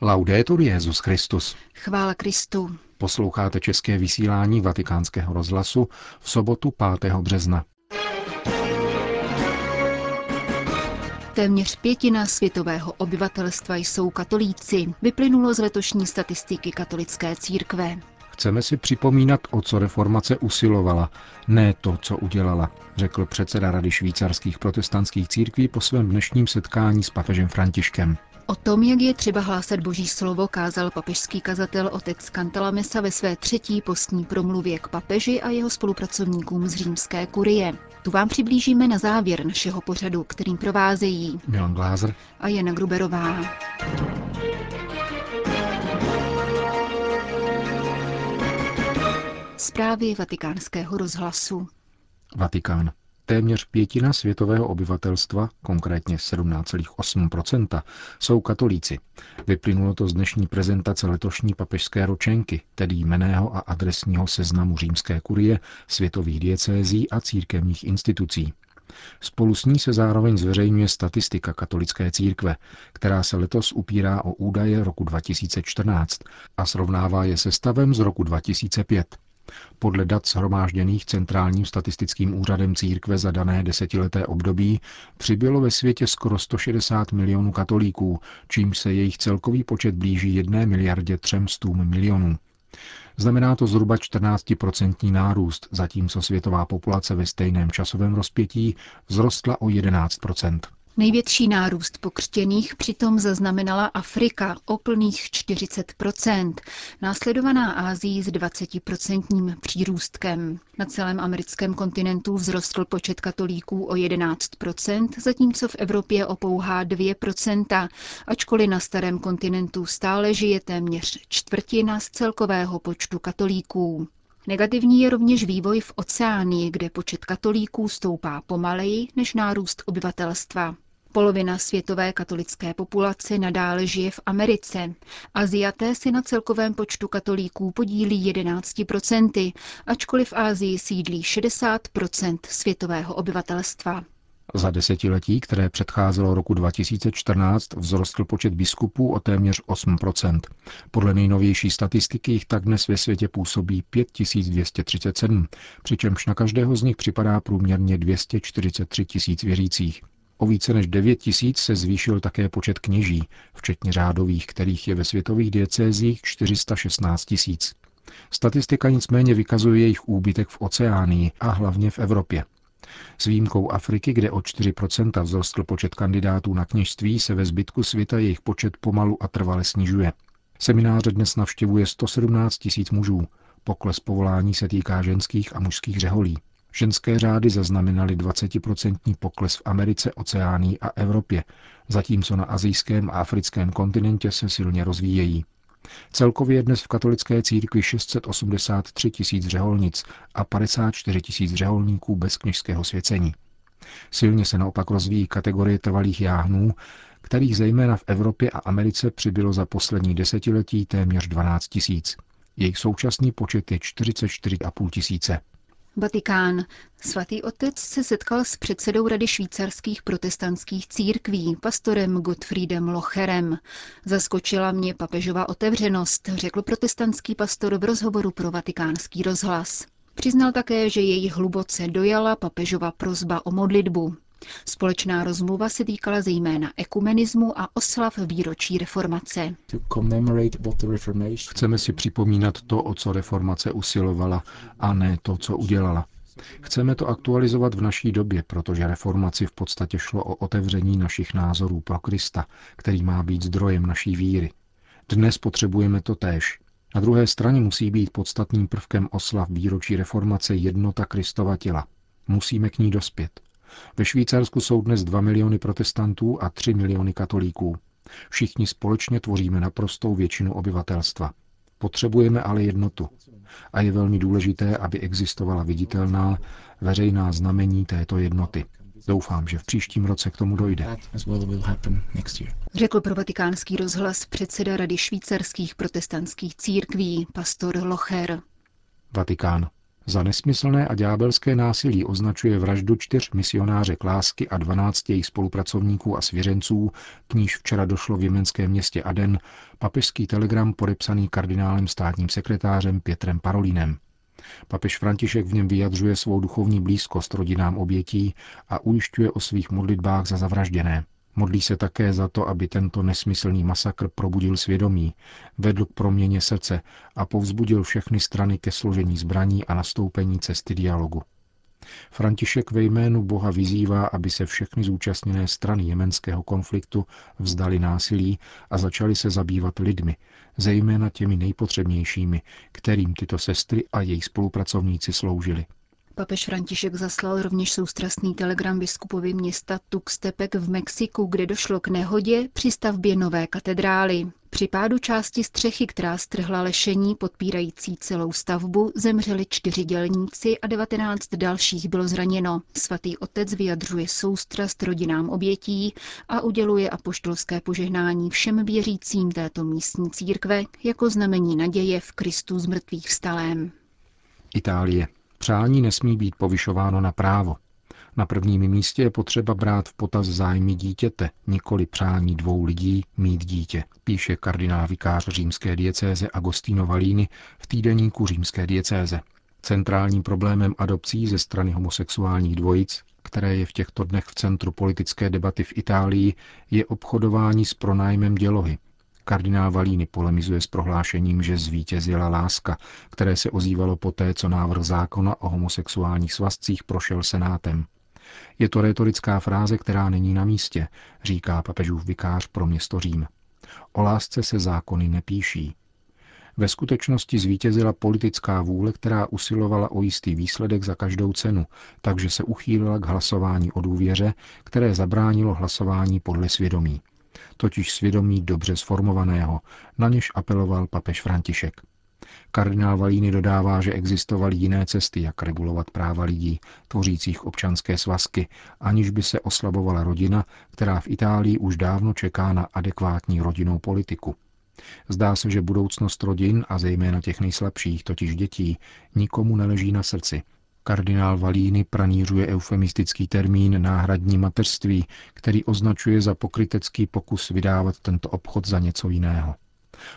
Laudetur Jezus Christus. Chvála Kristu. Posloucháte české vysílání Vatikánského rozhlasu v sobotu 5. března. Téměř pětina světového obyvatelstva jsou katolíci, vyplynulo z letošní statistiky katolické církve. Chceme si připomínat, o co reformace usilovala, ne to, co udělala, řekl předseda Rady švýcarských protestantských církví po svém dnešním setkání s papežem Františkem. O tom, jak je třeba hlásat boží slovo, kázal papežský kazatel otec Cantalamessa ve své třetí postní promluvě k papeži a jeho spolupracovníkům z římské kurie. Tu vám přiblížíme na závěr našeho pořadu, kterým provázejí Milan Glázer a Jana Gruberová. Zprávy vatikánského rozhlasu. Vatikán. Téměř pětina světového obyvatelstva, konkrétně 17,8%, jsou katolíci. Vyplynulo to z dnešní prezentace letošní papežské ročenky, tedy jmeného a adresního seznamu římské kurie, světových diecézí a církevních institucí. Spolu s ní se zároveň zveřejňuje statistika katolické církve, která se letos upírá o údaje roku 2014 a srovnává je se stavem z roku 2005. Podle dat shromážděných Centrálním statistickým úřadem církve za dané desetileté období přibylo ve světě skoro 160 milionů katolíků, čímž se jejich celkový počet blíží 1 miliardě 300 milionů. Znamená to zhruba 14% nárůst, zatímco světová populace ve stejném časovém rozpětí vzrostla o 11%. Největší nárůst pokřtěných přitom zaznamenala Afrika o plných 40% následovaná Ázií s 20% přírůstkem. Na celém americkém kontinentu vzrostl počet katolíků o 11% zatímco v Evropě o pouhá 2% ačkoliv na starém kontinentu stále žije téměř čtvrtina z celkového počtu katolíků. Negativní je rovněž vývoj v oceánii, kde počet katolíků stoupá pomaleji než nárůst obyvatelstva. Polovina světové katolické populace nadále žije v Americe. Aziaté si na celkovém počtu katolíků podílí 11%, ačkoliv v Ázii sídlí 60% světového obyvatelstva. Za desetiletí, které předcházelo roku 2014, vzrostl počet biskupů o téměř 8% Podle nejnovější statistiky jich tak dnes ve světě působí 5237, přičemž na každého z nich připadá průměrně 243 tisíc věřících. O více než 9 tisíc se zvýšil také počet kněží, včetně řádových, kterých je ve světových diecézích 416 tisíc. Statistika nicméně vykazuje jejich úbytek v oceánii a hlavně v Evropě. S výjimkou Afriky, kde o 4% vzrostl počet kandidátů na kněžství, se ve zbytku světa jejich počet pomalu a trvale snižuje. Semináře dnes navštěvuje 117 tisíc mužů. Pokles povolání se týká ženských a mužských řeholí. Ženské řády zaznamenaly 20% pokles v Americe, Oceánii a Evropě, zatímco na azijském a africkém kontinentě se silně rozvíjejí. Celkově je dnes v katolické církvi 683 tisíc řeholnic a 54 tisíc řeholníků bez kněžského svěcení. Silně se naopak rozvíjí kategorie trvalých jáhnů, kterých zejména v Evropě a Americe přibylo za poslední desetiletí téměř 12 tisíc. Jejich současný počet je 44,5 tisíce. Vatikán. Svatý otec se setkal s předsedou Rady švýcarských protestantských církví, pastorem Gottfriedem Locherem. Zaskočila mě papežova otevřenost, řekl protestantský pastor v rozhovoru pro vatikánský rozhlas. Přiznal také, že jej hluboce dojala papežova prozba o modlitbu. Společná rozmluva se týkala zejména ekumenismu a oslav výročí reformace. Chceme si připomínat to, o co reformace usilovala, a ne to, co udělala. Chceme to aktualizovat v naší době, protože reformaci v podstatě šlo o otevření našich názorů pro Krista, který má být zdrojem naší víry. Dnes potřebujeme to též. Na druhé straně musí být podstatným prvkem oslav výročí reformace jednota Kristova těla. Musíme k ní dospět. Ve Švýcarsku jsou dnes 2 miliony protestantů a 3 miliony katolíků. Všichni společně tvoříme naprostou většinu obyvatelstva. Potřebujeme ale jednotu. A je velmi důležité, aby existovala viditelná, veřejná znamení této jednoty. Doufám, že v příštím roce k tomu dojde. Řekl pro vatikánský rozhlas předseda Rady švýcarských protestantských církví, pastor Locher. Vatikán. Za nesmyslné a ďábelské násilí označuje vraždu čtyř misionáře Klásky a 12 jejich spolupracovníků a svěřenců, k níž včera došlo v jemenském městě Aden, papežský telegram podepsaný kardinálem státním sekretářem Pětrem Parolínem. Papež František v něm vyjadřuje svou duchovní blízkost rodinám obětí a ujišťuje o svých modlitbách za zavražděné. Modlí se také za to, aby tento nesmyslný masakr probudil svědomí, vedl k proměně srdce a povzbudil všechny strany ke složení zbraní a nastoupení cesty dialogu. František ve jménu Boha vyzývá, aby se všechny zúčastněné strany jemenského konfliktu vzdali násilí a začaly se zabývat lidmi, zejména těmi nejpotřebnějšími, kterým tyto sestry a jejich spolupracovníci sloužili. Papež František zaslal rovněž soustrasný telegram biskupovi města Tuxtepec v Mexiku, kde došlo k nehodě při stavbě nové katedrály. Při pádu části střechy, která strhla lešení podpírající celou stavbu, zemřeli čtyři dělníci a devatenáct dalších bylo zraněno. Svatý otec vyjadřuje soustrast rodinám obětí a uděluje apoštolské požehnání všem věřícím této místní církve jako znamení naděje v Kristu z mrtvých vstalém. Itálie. Přání nesmí být povyšováno na právo. Na prvním místě je potřeba brát v potaz zájmy dítěte, nikoli přání dvou lidí mít dítě, píše kardinál vikář římské diecéze Agostino Valíny v týdeníku římské diecéze. Centrálním problémem adopcí ze strany homosexuálních dvojic, které je v těchto dnech v centru politické debaty v Itálii, je obchodování s pronájmem dělohy, Kardinál Valíny polemizuje s prohlášením, že zvítězila láska, které se ozývalo poté, co návrh zákona o homosexuálních svazcích prošel senátem. Je to retorická fráze, která není na místě, říká papežův vikář pro město Řím. O lásce se zákony nepíší. Ve skutečnosti zvítězila politická vůle, která usilovala o jistý výsledek za každou cenu, takže se uchýlila k hlasování o důvěře, které zabránilo hlasování podle svědomí totiž svědomí dobře sformovaného, na něž apeloval papež František. Kardinál Valíny dodává, že existovaly jiné cesty, jak regulovat práva lidí, tvořících občanské svazky, aniž by se oslabovala rodina, která v Itálii už dávno čeká na adekvátní rodinnou politiku. Zdá se, že budoucnost rodin a zejména těch nejslabších, totiž dětí, nikomu neleží na srdci Kardinál Valíny pranířuje eufemistický termín náhradní mateřství, který označuje za pokrytecký pokus vydávat tento obchod za něco jiného.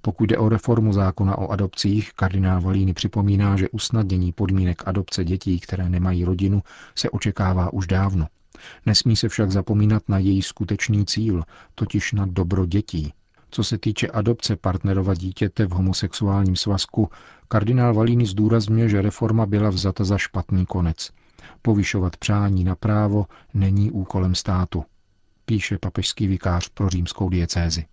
Pokud jde o reformu zákona o adopcích, kardinál Valíny připomíná, že usnadnění podmínek adopce dětí, které nemají rodinu, se očekává už dávno. Nesmí se však zapomínat na její skutečný cíl, totiž na dobro dětí, co se týče adopce partnerova dítěte v homosexuálním svazku, kardinál Valíny zdůrazňuje, že reforma byla vzata za špatný konec. Povyšovat přání na právo není úkolem státu, píše papežský vikář pro římskou diecézi.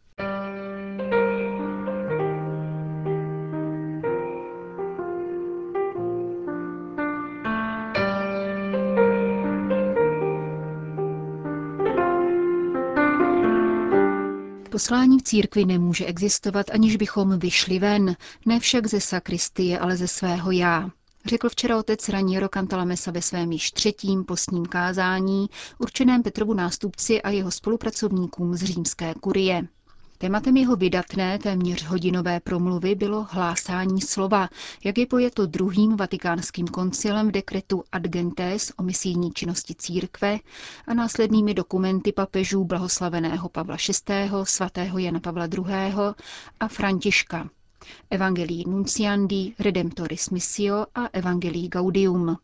Poslání v církvi nemůže existovat, aniž bychom vyšli ven, ne však ze sakristie, ale ze svého já. Řekl včera otec Raniero Cantalamessa ve svém již třetím postním kázání, určeném Petrovu nástupci a jeho spolupracovníkům z římské kurie. Tématem jeho vydatné, téměř hodinové promluvy bylo hlásání slova, jak je pojeto druhým vatikánským koncilem v dekretu Ad Gentes o misijní činnosti církve a následnými dokumenty papežů blahoslaveného Pavla VI., svatého Jana Pavla II. a Františka. Evangelii Nunciandi, Redemptoris Missio a Evangelii Gaudium.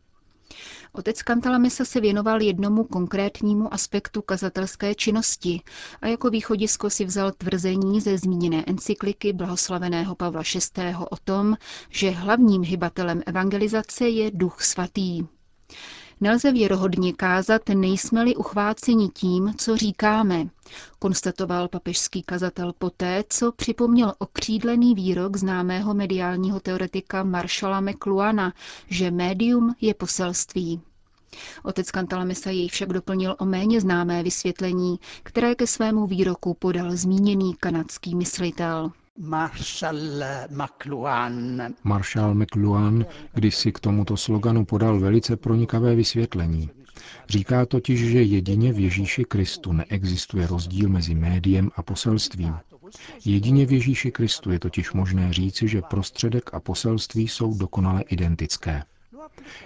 Otec Kantalamesa se věnoval jednomu konkrétnímu aspektu kazatelské činnosti a jako východisko si vzal tvrzení ze zmíněné encykliky blahoslaveného Pavla VI. o tom, že hlavním hybatelem evangelizace je Duch Svatý. Nelze věrohodně kázat, nejsme-li uchváceni tím, co říkáme, konstatoval papežský kazatel poté, co připomněl okřídlený výrok známého mediálního teoretika Marshalla McLuhana, že médium je poselství. Otec Kantalamesa jej však doplnil o méně známé vysvětlení, které ke svému výroku podal zmíněný kanadský myslitel. Marshall McLuhan. Marshall McLuhan když si k tomuto sloganu podal velice pronikavé vysvětlení. Říká totiž, že jedině v Ježíši Kristu neexistuje rozdíl mezi médiem a poselstvím. Jedině v Ježíši Kristu je totiž možné říci, že prostředek a poselství jsou dokonale identické.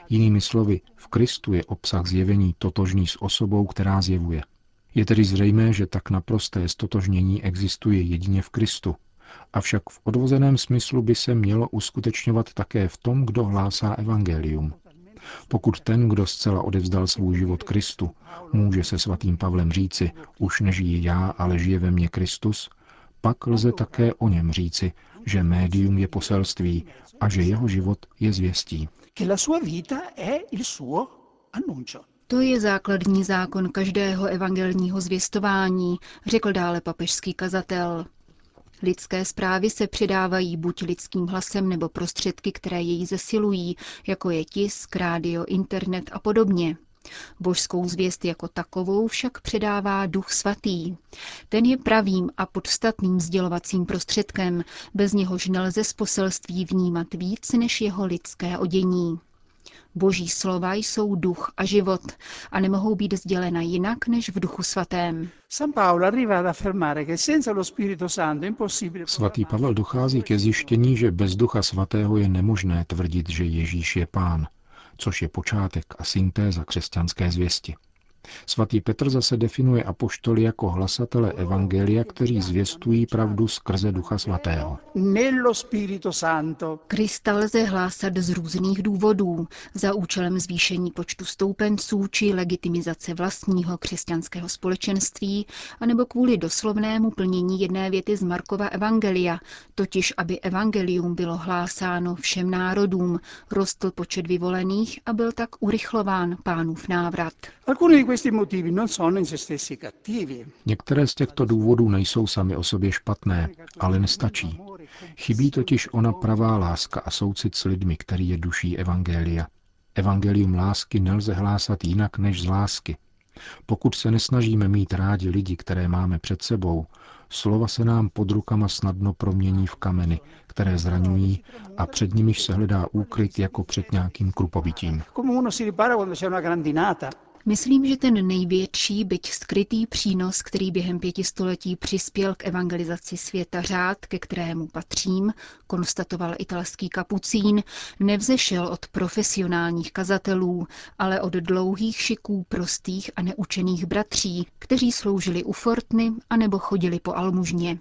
Jinými slovy, v Kristu je obsah zjevení totožný s osobou, která zjevuje. Je tedy zřejmé, že tak naprosté stotožnění existuje jedině v Kristu, avšak v odvozeném smyslu by se mělo uskutečňovat také v tom, kdo hlásá evangelium. Pokud ten, kdo zcela odevzdal svůj život Kristu, může se svatým Pavlem říci, už nežijí já, ale žije ve mně Kristus, pak lze také o něm říci, že médium je poselství a že jeho život je zvěstí. To je základní zákon každého evangelního zvěstování, řekl dále papežský kazatel. Lidské zprávy se předávají buď lidským hlasem nebo prostředky, které jej zesilují, jako je tisk, rádio, internet a podobně. Božskou zvěst jako takovou však předává Duch Svatý. Ten je pravým a podstatným sdělovacím prostředkem, bez něhož nelze z poselství vnímat víc než jeho lidské odění. Boží slova jsou duch a život a nemohou být sdělena jinak než v duchu svatém. Svatý Pavel dochází ke zjištění, že bez ducha svatého je nemožné tvrdit, že Ježíš je pán, což je počátek a syntéza křesťanské zvěsti. Svatý Petr zase definuje apoštoly jako hlasatele evangelia, kteří zvěstují pravdu skrze Ducha Svatého. Krista lze hlásat z různých důvodů, za účelem zvýšení počtu stoupenců či legitimizace vlastního křesťanského společenství, anebo kvůli doslovnému plnění jedné věty z Markova evangelia, totiž aby evangelium bylo hlásáno všem národům, rostl počet vyvolených a byl tak urychlován pánův návrat. Některé z těchto důvodů nejsou sami o sobě špatné, ale nestačí. Chybí totiž ona pravá láska a soucit s lidmi, který je duší Evangelia. Evangelium lásky nelze hlásat jinak než z lásky. Pokud se nesnažíme mít rádi lidi, které máme před sebou, slova se nám pod rukama snadno promění v kameny, které zraňují a před nimiž se hledá úkryt jako před nějakým krupovitím. Myslím, že ten největší, byť skrytý přínos, který během pětistoletí přispěl k evangelizaci světa řád, ke kterému patřím, konstatoval italský kapucín, nevzešel od profesionálních kazatelů, ale od dlouhých šiků prostých a neučených bratří, kteří sloužili u fortny anebo chodili po almužně.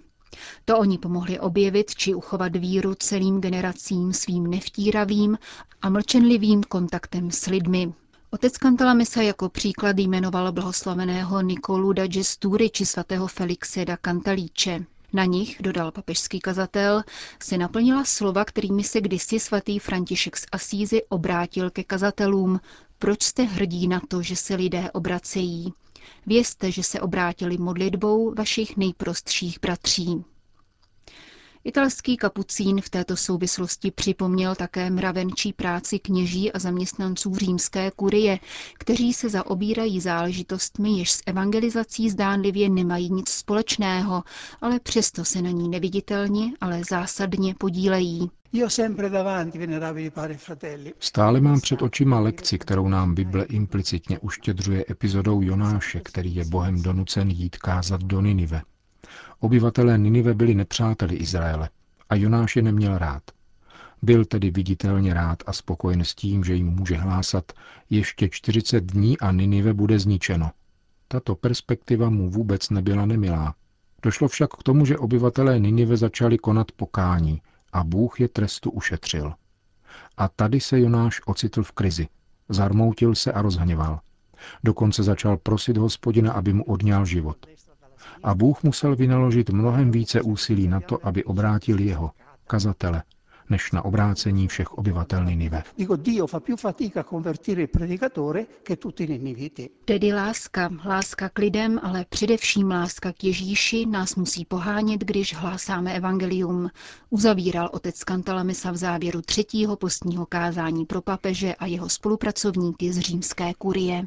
To oni pomohli objevit či uchovat víru celým generacím svým nevtíravým a mlčenlivým kontaktem s lidmi, Otec Cantalamessa jako příklad jmenoval blahoslaveného Nikolu da Gesturi či svatého Felixe da Cantalíče. Na nich, dodal papežský kazatel, se naplnila slova, kterými se kdysi svatý František z Asízy obrátil ke kazatelům. Proč jste hrdí na to, že se lidé obracejí? Vězte, že se obrátili modlitbou vašich nejprostších bratří. Italský kapucín v této souvislosti připomněl také mravenčí práci kněží a zaměstnanců římské kurie, kteří se zaobírají záležitostmi, jež s evangelizací zdánlivě nemají nic společného, ale přesto se na ní neviditelně, ale zásadně podílejí. Stále mám před očima lekci, kterou nám Bible implicitně uštědřuje epizodou Jonáše, který je Bohem donucen jít kázat do Ninive. Obyvatelé Ninive byli nepřáteli Izraele a Jonáš je neměl rád. Byl tedy viditelně rád a spokojen s tím, že jim může hlásat ještě 40 dní a Ninive bude zničeno. Tato perspektiva mu vůbec nebyla nemilá. Došlo však k tomu, že obyvatelé Ninive začali konat pokání a Bůh je trestu ušetřil. A tady se Jonáš ocitl v krizi. Zarmoutil se a rozhněval. Dokonce začal prosit hospodina, aby mu odňal život. A Bůh musel vynaložit mnohem více úsilí na to, aby obrátil jeho, kazatele, než na obrácení všech obyvatel Ninive. Tedy láska, láska k lidem, ale především láska k Ježíši nás musí pohánět, když hlásáme evangelium, uzavíral otec Kantalamisa v závěru třetího postního kázání pro papeže a jeho spolupracovníky z římské kurie.